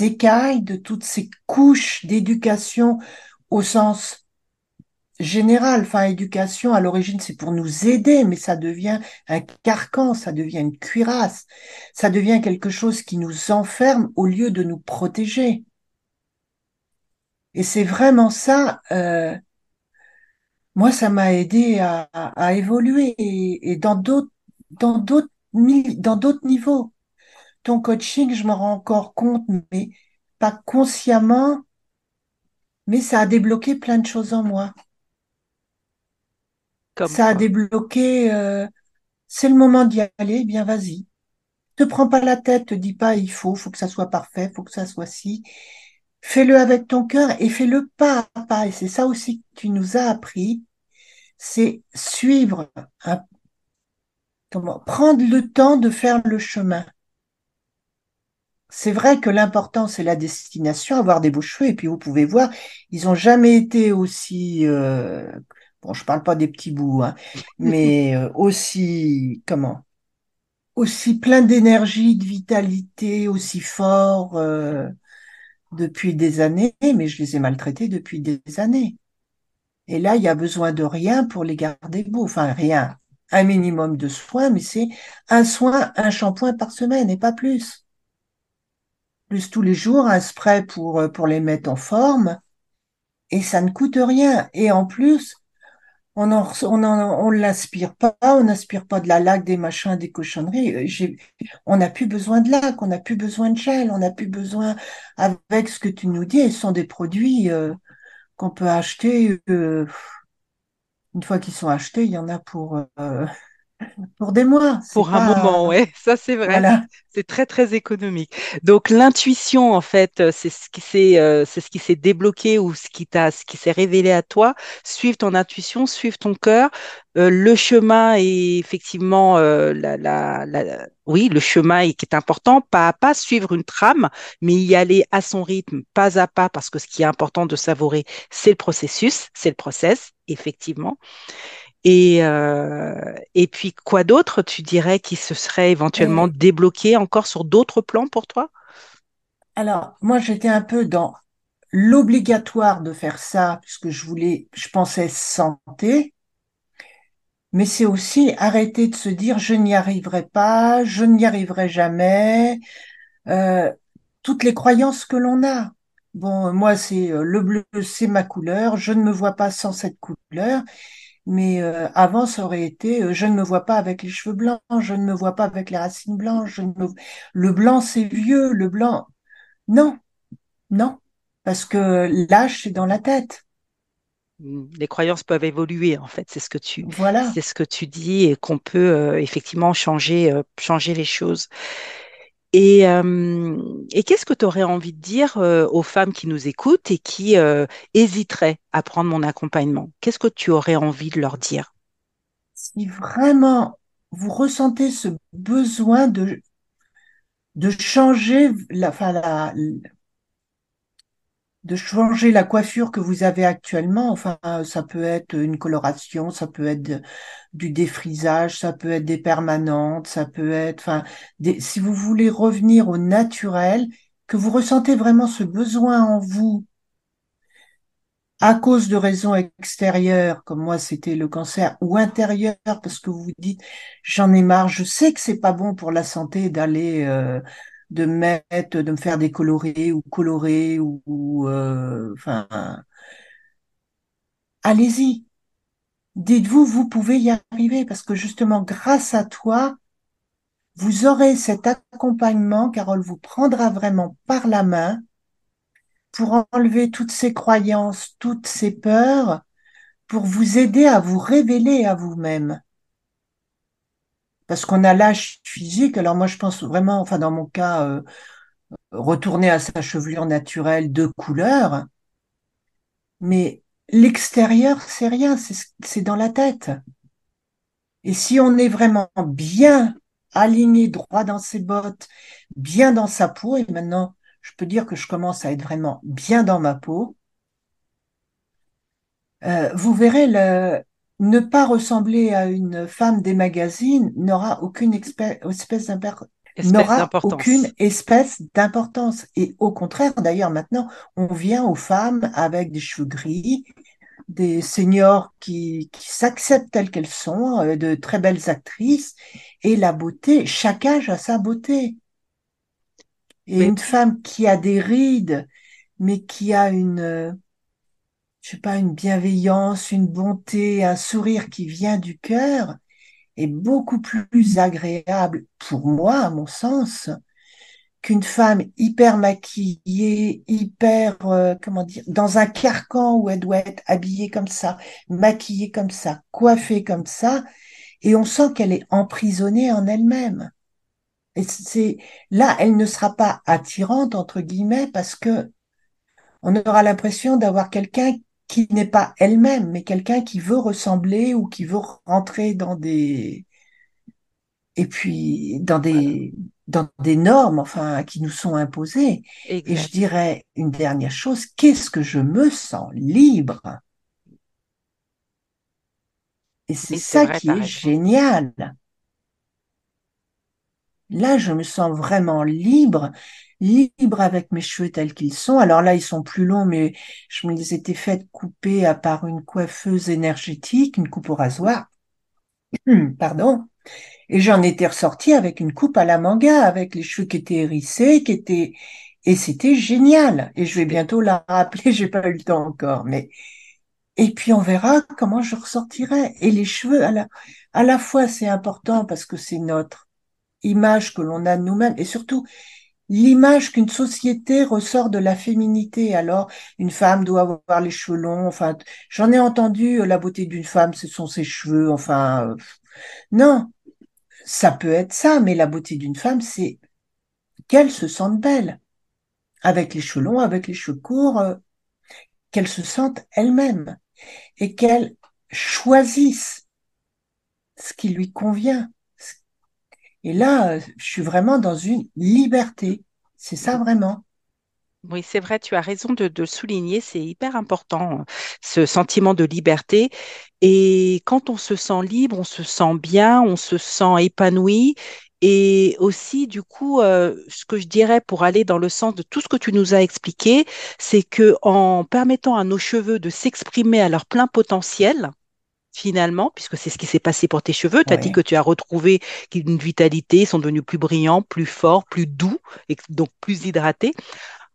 écailles, de toutes ces couches d'éducation au sens général. Enfin, éducation, à l'origine, c'est pour nous aider, mais ça devient un carcan, ça devient une cuirasse, ça devient quelque chose qui nous enferme au lieu de nous protéger. Et c'est vraiment ça, euh, moi, ça m'a aidé à, à, évoluer et, et dans d'autres dans d'autres dans d'autres niveaux. Ton coaching, je me rends encore compte, mais pas consciemment, mais ça a débloqué plein de choses en moi. Comme ça a débloqué, euh, c'est le moment d'y aller, bien vas-y. Te prends pas la tête, te dis pas il faut, faut que ça soit parfait, faut que ça soit si. Fais-le avec ton cœur et fais-le pas à pas. Et c'est ça aussi que tu nous as appris, c'est suivre un, comment, prendre le temps de faire le chemin. C'est vrai que l'important, c'est la destination, avoir des beaux cheveux. Et puis, vous pouvez voir, ils ont jamais été aussi, euh, bon, je parle pas des petits bouts, hein, mais euh, aussi, comment, aussi plein d'énergie, de vitalité, aussi fort euh, depuis des années. Mais je les ai maltraités depuis des années. Et là, il y a besoin de rien pour les garder beaux. Enfin, rien un minimum de soins, mais c'est un soin, un shampoing par semaine et pas plus. Plus tous les jours, un spray pour, euh, pour les mettre en forme. Et ça ne coûte rien. Et en plus, on en, on on l'aspire pas, on n'aspire pas de la laque, des machins, des cochonneries. Euh, on n'a plus besoin de laque, on n'a plus besoin de gel, on n'a plus besoin, avec ce que tu nous dis, ce sont des produits euh, qu'on peut acheter. Euh, une fois qu'ils sont achetés, il y en a pour, pour des mois. Pour un moment, ouais, ça c'est vrai, c'est voilà. c'est très très économique. Donc l'intuition, en fait, euh, c'est ce qui s'est euh, c'est ce qui s'est débloqué ou ce qui t'a ce qui s'est révélé à toi. Suivre ton intuition, suivre ton cœur. Euh, le chemin est effectivement euh, la, la, la- oui, le chemin est, qui est important, pas à pas, suivre une trame, mais y aller à son rythme, pas à pas, parce que ce qui est important de savourer, c'est le processus, c'est le process, effectivement. Et, euh, et puis, quoi d'autre, tu dirais, qui se serait éventuellement Et débloqué encore sur d'autres plans pour toi? alors, moi, j'étais un peu dans l'obligatoire de faire ça, puisque je voulais, je pensais santé, mais c'est aussi arrêter de se dire je n'y arriverai pas, je n'y arriverai jamais, euh, toutes les croyances que l'on a. Bon, moi, c'est euh, le bleu, c'est ma couleur, je ne me vois pas sans cette couleur. Mais euh, avant, ça aurait été, euh, je ne me vois pas avec les cheveux blancs, je ne me vois pas avec les racines blanches, je ne me... le blanc c'est vieux, le blanc, non, non, parce que l'âge c'est dans la tête, Mm, Les croyances peuvent évoluer, en fait, c'est ce que tu, voilà. c'est ce que tu dis et qu'on peut euh, effectivement changer, changer les choses. Et, euh, et qu'est-ce que tu aurais envie de dire euh, aux femmes qui nous écoutent et qui euh, hésiteraient à prendre mon accompagnement? Qu'est-ce que tu aurais envie de leur dire? Si vraiment vous ressentez ce besoin de, de changer la, enfin, la, de changer la coiffure que vous avez actuellement. Enfin, ça peut être une coloration, ça peut être du défrisage, ça peut être des permanentes, ça peut être, enfin, des, si vous voulez revenir au naturel, que vous ressentez vraiment ce besoin en vous à cause de raisons extérieures, comme moi c'était le cancer, ou intérieures, parce que vous vous dites, j'en ai marre, je sais que c'est pas bon pour la santé d'aller euh, de mettre, de me faire décolorer ou colorer ou, euh, enfin, allez-y. Dites-vous, vous pouvez y arriver parce que justement, grâce à toi, vous aurez cet accompagnement, Carole vous prendra vraiment par la main pour enlever toutes ces croyances, toutes ces peurs, pour vous aider à vous révéler à vous-même. Parce qu'on a l'âge physique, alors moi je pense vraiment, enfin dans mon cas, euh, retourner à sa chevelure naturelle de couleur, mais l'extérieur, c'est rien, c'est dans la tête. Et si on est vraiment bien aligné droit dans ses bottes, bien dans sa peau, et maintenant je peux dire que je commence à être vraiment bien dans ma peau, euh, vous verrez, le, ne pas ressembler à une femme des magazines n'aura aucune espèce n'aura aucune espèce d'importance. Et au contraire, d'ailleurs, maintenant, on vient aux femmes avec des cheveux gris, des seniors qui, qui s'acceptent telles qu'elles sont, euh, de très belles actrices, et la beauté, chaque âge a sa beauté. Et une femme qui a des rides, mais qui a une, je sais pas, une bienveillance, une bonté, un sourire qui vient du cœur, est beaucoup plus agréable pour moi, à mon sens, qu'une femme hyper maquillée, hyper, euh, comment dire, dans un carcan où elle doit être habillée comme ça, maquillée comme ça, coiffée comme ça, et on sent qu'elle est emprisonnée en elle-même. Et c'est là, elle ne sera pas attirante entre guillemets parce que on aura l'impression d'avoir quelqu'un qui n'est pas elle-même, mais quelqu'un qui veut ressembler ou qui veut rentrer dans des et puis dans des dans des normes, enfin, qui nous sont imposées. Et je dirais une dernière chose, qu'est-ce que je me sens libre? Et c'est ça qui est génial. Là, je me sens vraiment libre, libre avec mes cheveux tels qu'ils sont. Alors là, ils sont plus longs, mais je me les étais fait couper à part une coiffeuse énergétique, une coupe au rasoir. Pardon. Et j'en étais ressortie avec une coupe à la manga, avec les cheveux qui étaient hérissés, qui étaient, et c'était génial. Et je vais bientôt la rappeler, j'ai pas eu le temps encore, mais, et puis on verra comment je ressortirai. Et les cheveux, à la, à la fois, c'est important parce que c'est notre image que l'on a de nous-mêmes et surtout l'image qu'une société ressort de la féminité. Alors, une femme doit avoir les cheveux longs. Enfin, j'en ai entendu euh, la beauté d'une femme, ce sont ses cheveux. Enfin, euh, non, ça peut être ça, mais la beauté d'une femme, c'est qu'elle se sente belle, avec les cheveux longs, avec les cheveux courts, euh, qu'elle se sente elle-même et qu'elle choisisse ce qui lui convient. Et là, je suis vraiment dans une liberté. C'est ça vraiment. Oui, c'est vrai, tu as raison de, de souligner, c'est hyper important, ce sentiment de liberté. Et quand on se sent libre, on se sent bien, on se sent épanoui. Et aussi, du coup, euh, ce que je dirais pour aller dans le sens de tout ce que tu nous as expliqué, c'est que en permettant à nos cheveux de s'exprimer à leur plein potentiel, finalement, puisque c'est ce qui s'est passé pour tes cheveux. Tu as dit que tu as retrouvé une vitalité, ils sont devenus plus brillants, plus forts, plus doux, et donc plus hydratés.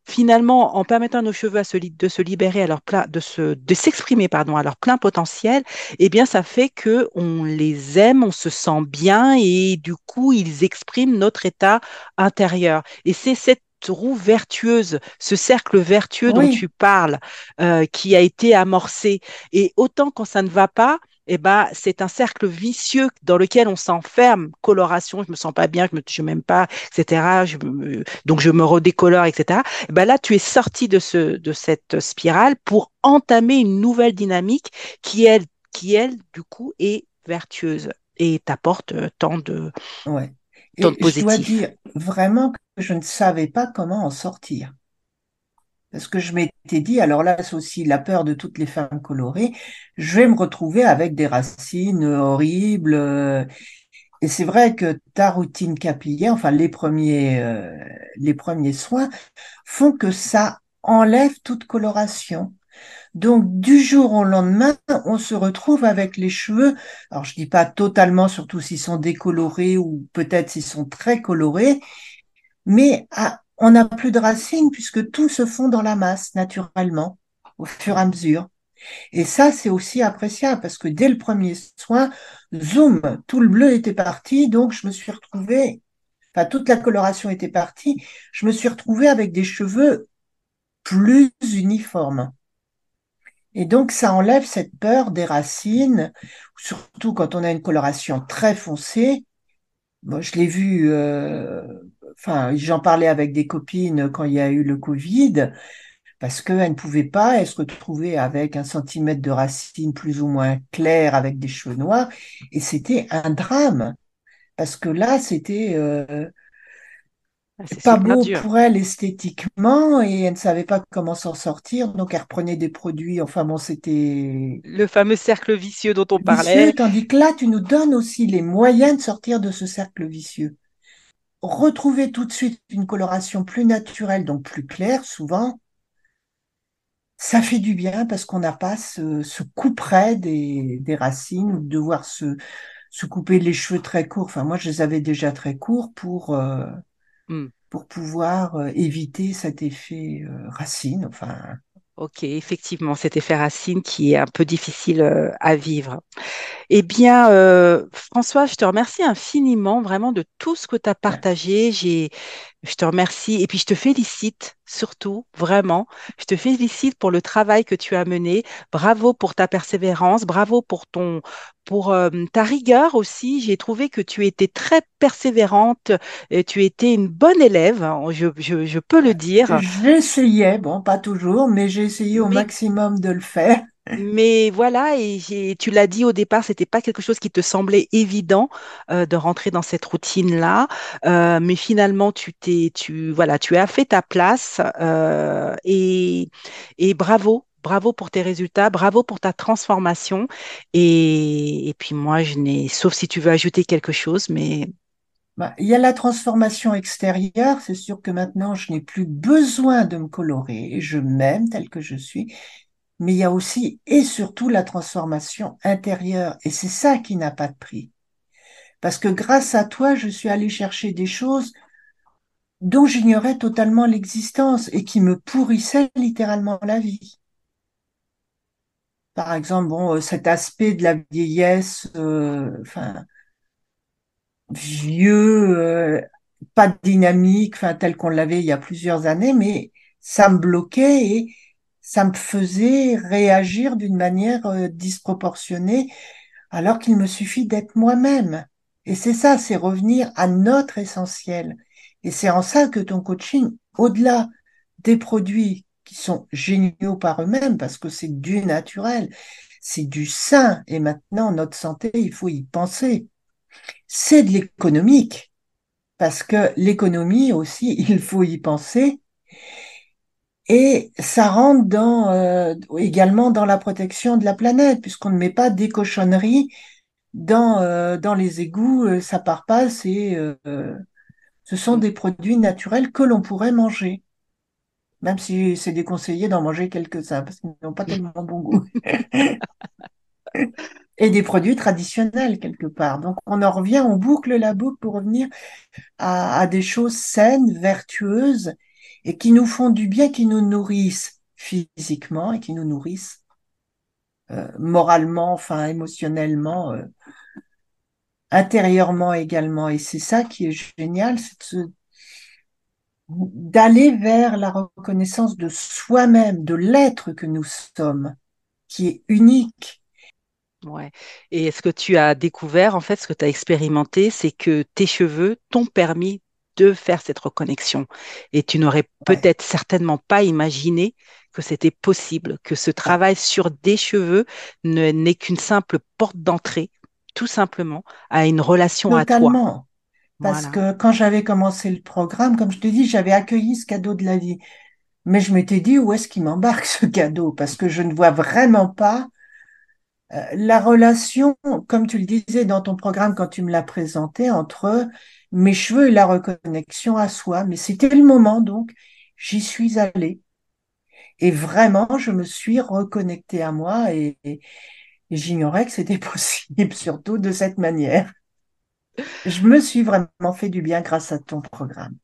Finalement, en permettant à nos cheveux à se, de se libérer à leur plein, de se, de s'exprimer, pardon, à leur plein potentiel, eh bien, ça fait que on les aime, on se sent bien et du coup, ils expriment notre état intérieur. Et c'est cette roue vertueuse, ce cercle vertueux dont tu parles, euh, qui a été amorcé. Et autant quand ça ne va pas, eh ben, c'est un cercle vicieux dans lequel on s'enferme. Coloration, je me sens pas bien, je me, je m'aime pas, etc. Je donc je me redécolore, etc. Eh ben là, tu es sorti de ce, de cette spirale pour entamer une nouvelle dynamique qui elle, qui elle, du coup, est vertueuse et t'apporte euh, tant de, ouais. Et je dois dire vraiment que je ne savais pas comment en sortir. Parce que je m'étais dit, alors là, c'est aussi la peur de toutes les femmes colorées, je vais me retrouver avec des racines horribles. Et c'est vrai que ta routine capillaire, enfin les premiers, euh, les premiers soins, font que ça enlève toute coloration. Donc, du jour au lendemain, on se retrouve avec les cheveux. Alors, je dis pas totalement, surtout s'ils sont décolorés ou peut-être s'ils sont très colorés, mais ah, on n'a plus de racines puisque tout se fond dans la masse naturellement au fur et à mesure. Et ça, c'est aussi appréciable parce que dès le premier soin, zoom, tout le bleu était parti, donc je me suis retrouvée enfin toute la coloration était partie, je me suis retrouvée avec des cheveux plus uniformes. Et donc ça enlève cette peur des racines, surtout quand on a une coloration très foncée. Moi, je l'ai vu, euh, enfin, j'en parlais avec des copines quand il y a eu le Covid parce qu'elle ne pouvait pas elle se retrouver avec un centimètre de racine plus ou moins claire avec des cheveux noirs, et c'était un drame, parce que là, c'était euh, c'est pas beau dur. pour elle esthétiquement, et elle ne savait pas comment s'en sortir, donc elle reprenait des produits, enfin bon, c'était Le fameux cercle vicieux dont on vicieux, parlait. tandis que là, tu nous donnes aussi les moyens de sortir de ce cercle vicieux. Retrouver tout de suite une coloration plus naturelle, donc plus claire, souvent, Ça fait du bien parce qu'on n'a pas ce, ce couperet des, des racines ou de devoir se, se couper les cheveux très courts. Enfin, moi, je les avais déjà très courts pour, euh, Hmm. pour pouvoir euh, éviter cet effet euh, racine. Enfin, Ok, effectivement, cet effet racine qui est un peu difficile euh, à vivre. Eh bien, euh, François, je te remercie infiniment vraiment de tout ce que tu as partagé. J'ai, je te remercie et puis je te félicite surtout, vraiment. Je te félicite pour le travail que tu as mené. Bravo pour ta persévérance, bravo pour ton, pour euh, ta rigueur aussi. J'ai trouvé que tu étais très persévérante et tu étais une bonne élève, hein, je, je, je peux le dire. j'essayais, bon, pas toujours, mais j'ai essayé au Mais maximum de le faire. Mais voilà, et tu l'as dit au départ, c'était pas quelque chose qui te semblait évident euh, de rentrer dans cette routine-là, Euh, mais finalement tu t'es, tu voilà, tu as fait ta place euh, et, et bravo, bravo pour tes résultats, bravo pour ta transformation. Et, et puis moi, je n'ai, sauf si tu veux ajouter quelque chose, mais Bah, il y a la transformation extérieure. C'est sûr que maintenant, je n'ai plus besoin de me colorer. Je m'aime tel que je suis. Mais il y a aussi et surtout la transformation intérieure. Et c'est ça qui n'a pas de prix. Parce que grâce à toi, je suis allée chercher des choses dont j'ignorais totalement l'existence et qui me pourrissaient littéralement la vie. Par exemple, bon, euh, cet aspect de la vieillesse, euh, enfin, vieux, euh, pas dynamique, enfin, tel qu'on l'avait il y a plusieurs années, mais ça me bloquait et ça me faisait réagir d'une manière euh, disproportionnée alors qu'il me suffit d'être moi-même. Et c'est ça, c'est revenir à notre essentiel. Et c'est en ça que ton coaching, au-delà des produits qui sont géniaux par eux-mêmes, parce que c'est du naturel, c'est du sain, et maintenant notre santé, il faut y penser. C'est de l'économique, parce que l'économie aussi, il faut y penser. Et ça rentre dans, euh, également dans la protection de la planète, puisqu'on ne met pas des cochonneries dans, euh, dans les égouts, euh, ça part pas, c'est, euh, ce sont des produits naturels que l'on pourrait manger, même si c'est déconseillé d'en manger quelques-uns, parce qu'ils n'ont pas tellement bon goût. Et des produits traditionnels quelque part. Donc on en revient, on boucle la boucle pour revenir à, à des choses saines, vertueuses, et qui nous font du bien, qui nous nourrissent physiquement et qui nous nourrissent euh, moralement, enfin émotionnellement. euh, intérieurement également. Et c'est ça qui est génial, c'est d'aller vers la reconnaissance de soi-même, de l'être que nous sommes, qui est unique. Ouais. Et ce que tu as découvert, en fait, ce que tu as expérimenté, c'est que tes cheveux t'ont permis de faire cette reconnexion. Et tu n'aurais Ouais, peut-être certainement pas imaginé que c'était possible, que ce travail sur des cheveux ne- n'est qu'une simple porte d'entrée, tout simplement, à une relation à toi. totalement. Parce Voilà. que quand j'avais commencé le programme, comme je te dis, j'avais accueilli ce cadeau de la vie. Mais je m'étais dit, où est-ce qu'il m'embarque ce cadeau? Parce que je ne vois vraiment pas la relation, comme tu le disais dans ton programme quand tu me l'as présenté, entre mes cheveux et la reconnexion à soi. Mais c'était le moment, donc j'y suis allée. Et vraiment, je me suis reconnectée à moi et, et j'ignorais que c'était possible, surtout de cette manière. Je me suis vraiment fait du bien grâce à ton programme.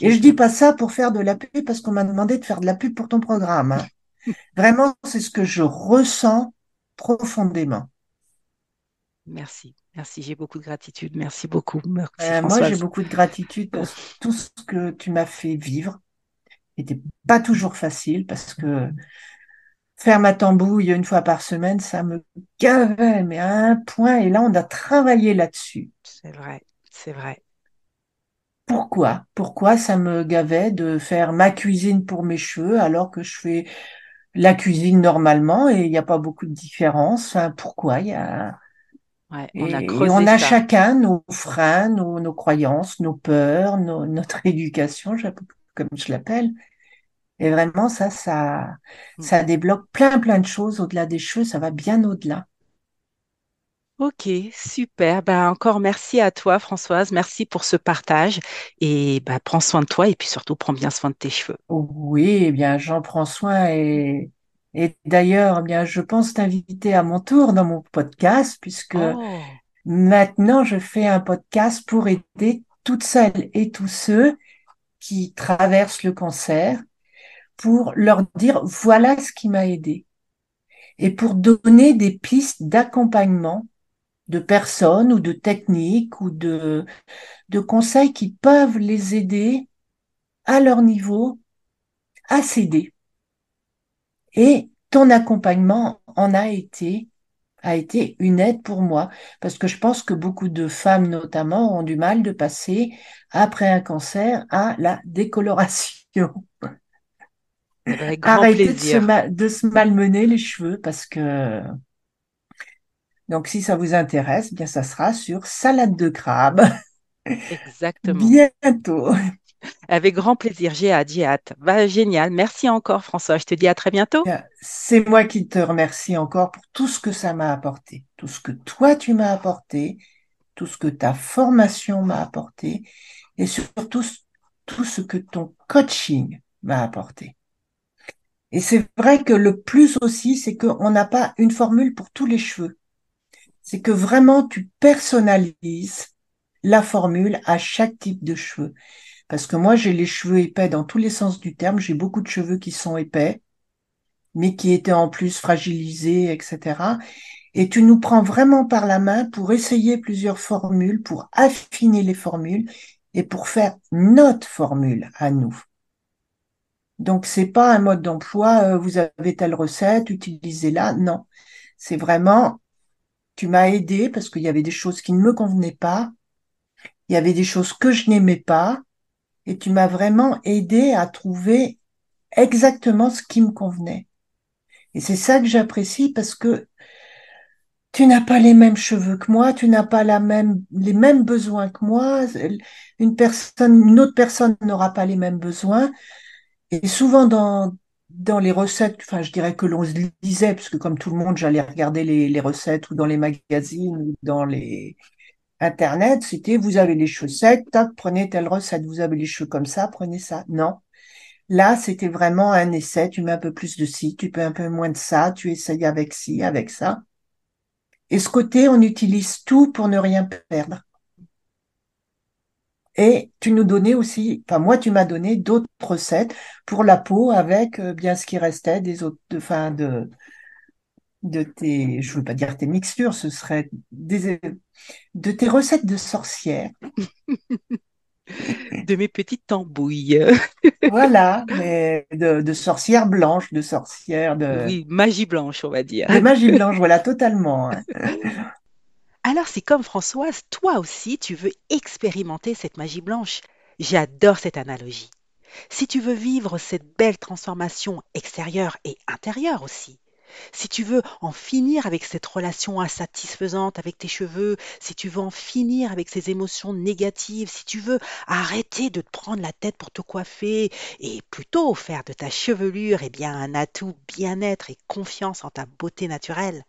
Et je dis ben, pas ça pour faire de la pub parce qu'on m'a demandé de faire de la pub pour ton programme. hein. Vraiment, c'est ce que je ressens profondément. merci. Merci, j'ai beaucoup de gratitude. Merci beaucoup. Merci Euh, moi, j'ai beaucoup de gratitude pour tout ce que tu m'as fait vivre. C'était pas toujours facile parce que faire ma tambouille une fois par semaine, ça me gavait, mais à un point. Et là, on a travaillé là-dessus. C'est vrai, c'est vrai. Pourquoi? Pourquoi ça me gavait de faire ma cuisine pour mes cheveux alors que je fais la cuisine normalement et il n'y a pas beaucoup de différence? Enfin, pourquoi? Il y a... Ouais, on a Et, et creusé on a ça. chacun nos freins, nos, nos croyances, nos peurs, nos- notre éducation, comme je l'appelle. Et vraiment, ça, ça, Mm. ça débloque plein, plein de choses au-delà des cheveux, ça va bien au-delà. Ok, super. Ben, encore merci à toi, Françoise. Merci pour ce partage. Et ben, prends soin de toi et puis surtout, prends bien soin de tes cheveux. Oui, eh bien, j'en prends soin et, et d'ailleurs, eh bien, je pense t'inviter à mon tour dans mon podcast puisque Oh, maintenant je fais un podcast pour aider toutes celles et tous ceux qui traversent le cancer pour leur dire voilà ce qui m'a aidé et pour donner des pistes d'accompagnement de personnes ou de techniques ou de, de conseils qui peuvent les aider à leur niveau à s'aider. Et ton accompagnement en a été, a été une aide pour moi parce que je pense que beaucoup de femmes notamment ont du mal de passer après un cancer à la décoloration. avec grand Arrêter se, de se malmener les cheveux parce que donc si ça vous intéresse, eh bien ça sera sur salade de crabe Exactement. bientôt. Avec grand plaisir. J'ai hâte, j'ai hâte. Bah, génial. Merci encore, François. Je te dis à très bientôt. Bien, C'est moi qui te remercie encore pour tout ce que ça m'a apporté, tout ce que toi tu m'as apporté, tout ce que ta formation m'a apporté et surtout tout ce que ton coaching m'a apporté. Et c'est vrai que le plus aussi, c'est qu'on n'a pas une formule pour tous les cheveux. C'est que vraiment tu personnalises la formule à chaque type de cheveux. Parce que moi, j'ai les cheveux épais dans tous les sens du terme. J'ai beaucoup de cheveux qui sont épais, mais qui étaient en plus fragilisés, etc. Et tu nous prends vraiment par la main pour essayer plusieurs formules, pour affiner les formules et pour faire notre formule à nous. Donc, c'est pas un mode d'emploi, euh, vous avez telle recette, utilisez-la. Non. C'est vraiment, tu m'as aidé parce qu'il y avait des choses qui ne me convenaient pas, il y avait des choses que je n'aimais pas, et tu m'as vraiment aidé à trouver exactement ce qui me convenait. Et c'est ça que j'apprécie parce que tu n'as pas les mêmes cheveux que moi, tu n'as pas la même, les mêmes besoins que moi. Une personne, une autre personne n'aura pas les mêmes besoins. Et souvent dans, dans les recettes, enfin, je dirais que l'on se lisait, parce que comme tout le monde, j'allais regarder les, recettes ou dans les magazines ou dans les Internet, c'était vous avez les secs, tac, prenez telle recette, vous avez les cheveux comme ça, prenez ça. Non. Là, c'était vraiment un essai, tu mets un peu plus de ci, tu mets un peu moins de ça, tu essayes avec ci, avec ça. Et ce côté, on utilise tout pour ne rien perdre. Et tu nous donnais aussi, enfin moi tu m'as donné d'autres recettes pour la peau avec euh, bien ce qui restait des autres, de, enfin de de tes, je veux pas dire tes mixtures, ce serait des de tes recettes de sorcières. De mes petites tambouilles. Voilà, mais de, de sorcières blanches, de sorcières de Oui, magie blanche, on va dire. de magie blanche, voilà totalement. Alors, c'est comme Françoise, toi aussi, tu veux expérimenter cette magie blanche. J'adore cette analogie. Si tu veux vivre cette belle transformation extérieure et intérieure aussi, si tu veux en finir avec cette relation insatisfaisante avec tes cheveux, si tu veux en finir avec ces émotions négatives, si tu veux arrêter de te prendre la tête pour te coiffer et plutôt faire de ta chevelure eh bien, un atout bien-être et confiance en ta beauté naturelle,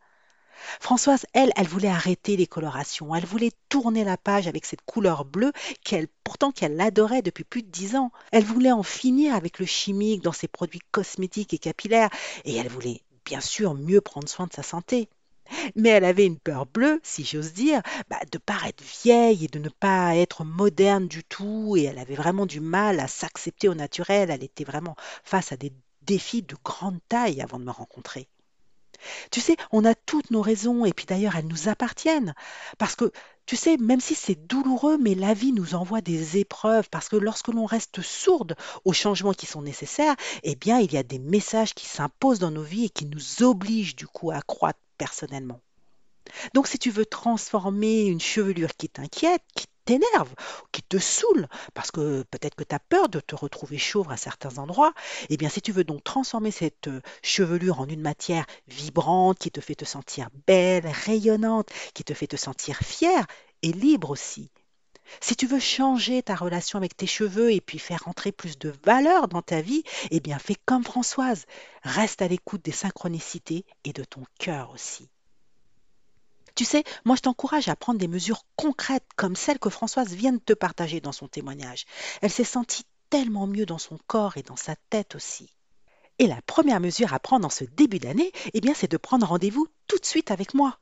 Françoise, elle, elle voulait arrêter les colorations, elle voulait tourner la page avec cette couleur bleue pourtant qu'elle adorait depuis plus de dix ans. Elle voulait en finir avec le chimique dans ses produits cosmétiques et capillaires, et elle voulait bien sûr mieux prendre soin de sa santé. Mais elle avait une peur bleue, si j'ose dire, bah, de paraître vieille et de ne pas être moderne du tout, et elle avait vraiment du mal à s'accepter au naturel, elle était vraiment face à des défis de grande taille avant de me rencontrer. Tu sais, on a toutes nos raisons et puis d'ailleurs elles nous appartiennent. Parce que, tu sais, même si c'est douloureux, mais la vie nous envoie des épreuves parce que lorsque l'on reste sourde aux changements qui sont nécessaires, eh bien il y a des messages qui s'imposent dans nos vies et qui nous obligent du coup à croître personnellement. Donc si tu veux transformer une chevelure qui t'inquiète, qui t'énerve, qui te saoule, parce que peut-être que tu as peur de te retrouver chauve à certains endroits, eh bien si tu veux donc transformer cette euh, chevelure en une matière vibrante, qui te fait te sentir belle, rayonnante, qui te fait te sentir fière et libre aussi. Si tu veux changer ta relation avec tes cheveux et puis faire entrer plus de valeur dans ta vie, eh bien fais comme Françoise. Reste à l'écoute des synchronicités et de ton cœur aussi. Tu sais, moi je t'encourage à prendre des mesures concrètes comme celles que Françoise vient de te partager dans son témoignage. Elle s'est sentie tellement mieux dans son corps et dans sa tête aussi. Et la première mesure à prendre en ce début d'année, eh bien, c'est de prendre rendez-vous tout de suite avec moi.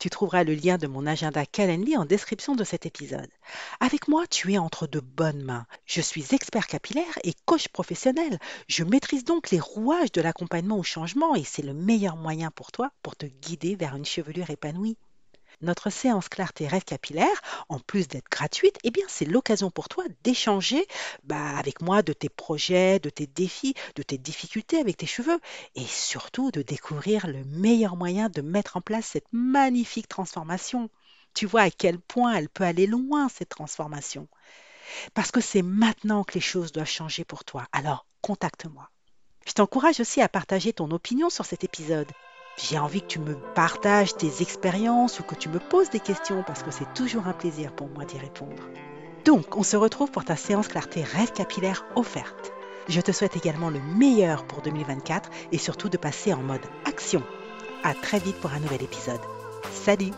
Tu trouveras le lien de mon agenda Calendly en description de cet épisode. Avec moi, tu es entre de bonnes mains. Je suis expert capillaire et coach professionnel. Je maîtrise donc les rouages de l'accompagnement au changement et c'est le meilleur moyen pour toi pour te guider vers une chevelure épanouie. Notre séance clarté rêve capillaire, en plus d'être gratuite, eh bien c'est l'occasion pour toi d'échanger bah, avec moi de tes projets, de tes défis, de tes difficultés avec tes cheveux et surtout de découvrir le meilleur moyen de mettre en place cette magnifique transformation. Tu vois à quel point elle peut aller loin cette transformation. Parce que c'est maintenant que les choses doivent changer pour toi. Alors, contacte-moi. Je t'encourage aussi à partager ton opinion sur cet épisode. J'ai envie que tu me partages tes expériences ou que tu me poses des questions parce que c'est toujours un plaisir pour moi d'y répondre. Donc, on se retrouve pour ta séance clarté rêve capillaire offerte. Je te souhaite également le meilleur pour 2024 et surtout de passer en mode action. À très vite pour un nouvel épisode. Salut